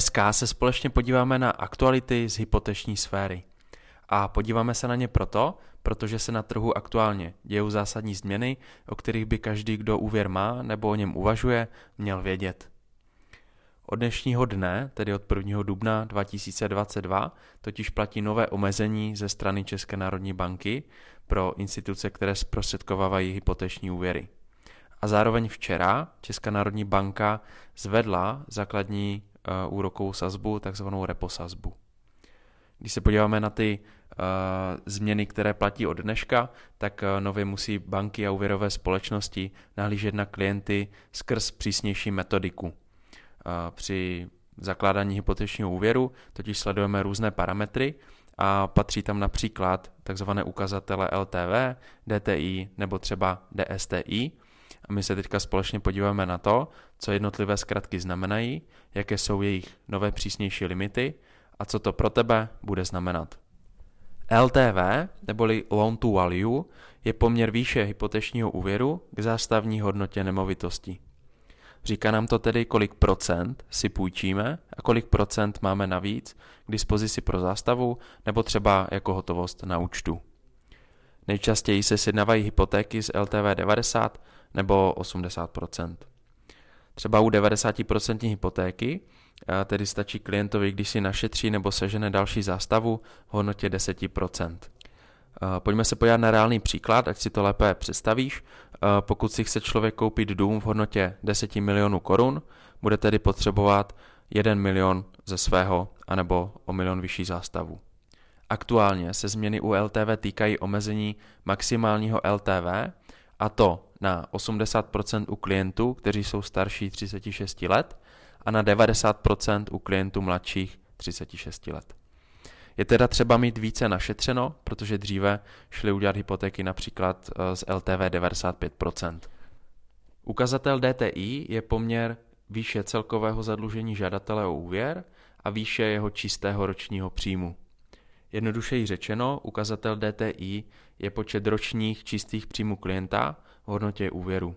Dneska se společně podíváme na aktuality z hypoteční sféry. A podíváme se na ně proto, protože se na trhu aktuálně dějou zásadní změny, o kterých by každý, kdo úvěr má nebo o něm uvažuje, měl vědět. Od dnešního dne, tedy od 1. dubna 2022, totiž platí nové omezení ze strany České národní banky pro instituce, které zprostředkovávají hypoteční úvěry. A zároveň včera Česká národní banka zvedla základní úrokovou sazbu, takzvanou repo sazbu. Když se podíváme na ty uh, změny, které platí od dneška, tak uh, nově musí banky a úvěrové společnosti nahlížet na klienty skrz přísnější metodiku. Při zakládání hypotečního úvěru totiž sledujeme různé parametry a patří tam například takzvané ukazatele LTV, DTI nebo třeba DSTI, a my se teďka společně podíváme na to, co jednotlivé zkratky znamenají, jaké jsou jejich nové přísnější limity a co to pro tebe bude znamenat. LTV, neboli Loan to Value, je poměr výše hypotečního úvěru k zástavní hodnotě nemovitosti. Říká nám to tedy, kolik procent si půjčíme a kolik procent máme navíc k dispozici pro zástavu nebo třeba jako hotovost na účtu. Nejčastěji se sjednávají hypotéky z LTV 90 nebo 80%. Třeba u 90% hypotéky tedy stačí klientovi, když si našetří nebo sežene další zástavu v hodnotě 10%. Pojďme se podívat na reálný příklad, ať si to lépe představíš. Pokud si chce člověk koupit dům v hodnotě 10 milionů korun, bude tedy potřebovat 1 milion ze svého anebo o milion vyšší zástavu. Aktuálně se změny u LTV týkají omezení maximálního LTV a to na 80% u klientů, kteří jsou starší 36 let a na 90% u klientů mladších 36 let. Je teda třeba mít více našetřeno, protože dříve šli udělat hypotéky například eh, z LTV 95%. Ukazatel DTI je poměr výše celkového zadlužení žadatele o úvěr a výše jeho čistého ročního příjmu. Jednodušeji řečeno, ukazatel DTI je počet ročních čistých příjmů klienta v hodnotě úvěru.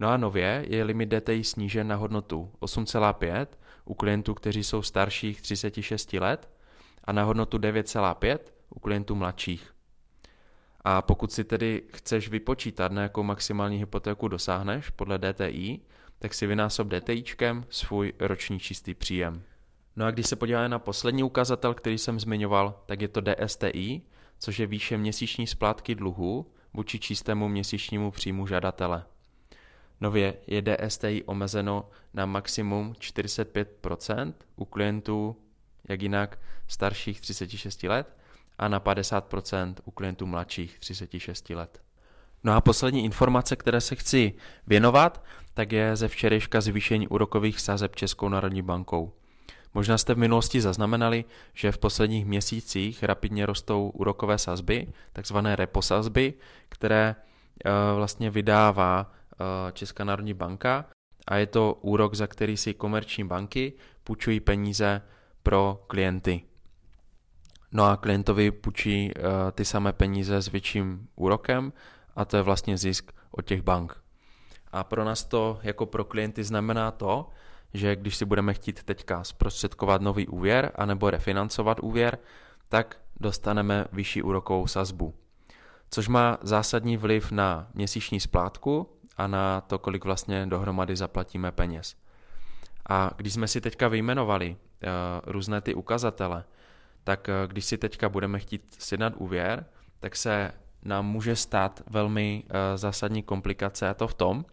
No a nově je limit DTI snížen na hodnotu 8,5 u klientů, kteří jsou starších 36 let a na hodnotu 9,5 u klientů mladších. A pokud si tedy chceš vypočítat, na jakou maximální hypotéku dosáhneš podle DTI, tak si vynásob DTIčkem svůj roční čistý příjem. No a když se podíváme na poslední ukazatel, který jsem zmiňoval, tak je to DSTI, což je výše měsíční splátky dluhu vůči čistému měsíčnímu příjmu žadatele. Nově je DSTI omezeno na maximum 45% u klientů, jak jinak, starších 36 let a na 50% u klientů mladších 36 let. No a poslední informace, které se chci věnovat, tak je ze včerejška zvýšení úrokových sazeb Českou národní bankou. Možná jste v minulosti zaznamenali, že v posledních měsících rapidně rostou úrokové sazby, takzvané repo sazby, které eh, vlastně vydává eh, Česká národní banka a je to úrok, za který si komerční banky půjčují peníze pro klienty. No a klientovi půjčí eh, ty samé peníze s větším úrokem a to je vlastně zisk od těch bank. A pro nás to jako pro klienty znamená to, že když si budeme chtít teďka zprostředkovat nový úvěr anebo refinancovat úvěr, tak dostaneme vyšší úrokovou sazbu. Což má zásadní vliv na měsíční splátku a na to, kolik vlastně dohromady zaplatíme peněz. A když jsme si teďka vyjmenovali uh, různé ty ukazatele, tak uh, když si teďka budeme chtít sjednat úvěr, tak se nám může stát velmi uh, zásadní komplikace a to v tom,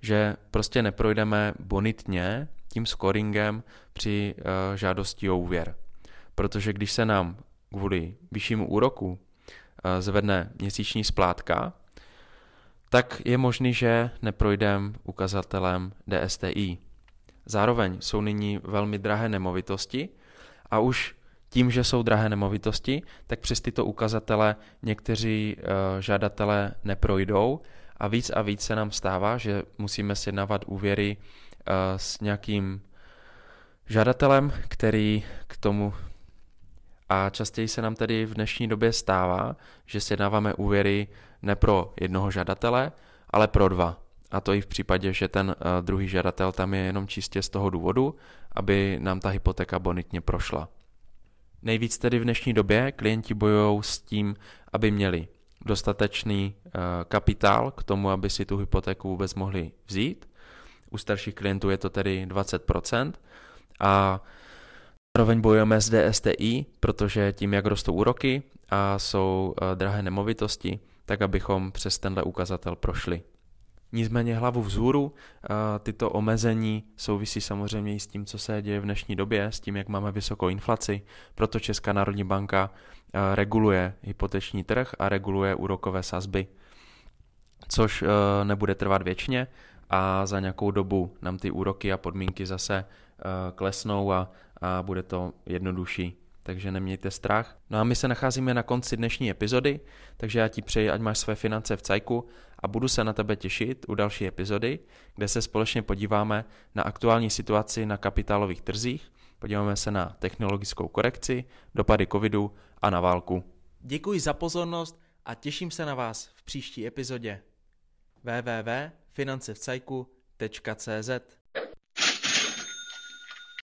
že prostě neprojdeme bonitně tím scoringem při uh, žádosti o úvěr. Protože když se nám kvůli vyššímu úroku uh, zvedne měsíční splátka, tak je možný, že neprojdem ukazatelem DSTI. Zároveň jsou nyní velmi drahé nemovitosti a už tím, že jsou drahé nemovitosti, tak přes tyto ukazatele někteří uh, žadatelé neprojdou a víc a víc se nám stává, že musíme sjednávat úvěry s nějakým žadatelem, který k tomu a častěji se nám tedy v dnešní době stává, že sjednáváme úvěry ne pro jednoho žadatele, ale pro dva. A to i v případě, že ten uh, druhý žadatel tam je jenom čistě z toho důvodu, aby nám ta hypotéka bonitně prošla. Nejvíc tedy v dnešní době klienti bojují s tím, aby měli dostatečný uh, kapitál k tomu, aby si tu hypotéku vůbec mohli vzít. U starších klientů je to tedy 20% a zároveň bojujeme s DSTI, protože tím, jak rostou úroky a jsou uh, drahé nemovitosti, tak abychom přes tenhle ukazatel prošli. Nicméně hlavu vzhůru, tyto omezení souvisí samozřejmě i s tím, co se děje v dnešní době, s tím, jak máme vysokou inflaci, proto Česká národní banka reguluje hypoteční trh a reguluje úrokové sazby, což nebude trvat věčně a za nějakou dobu nám ty úroky a podmínky zase klesnou a, a bude to jednodušší takže nemějte strach. No a my se nacházíme na konci dnešní epizody, takže já ti přeji, ať máš své finance v cajku a budu se na tebe těšit u další epizody, kde se společně podíváme na aktuální situaci na kapitálových trzích, podíváme se na technologickou korekci, dopady covidu a na válku. Děkuji za pozornost a těším se na vás v příští epizodě. www.financevcajku.cz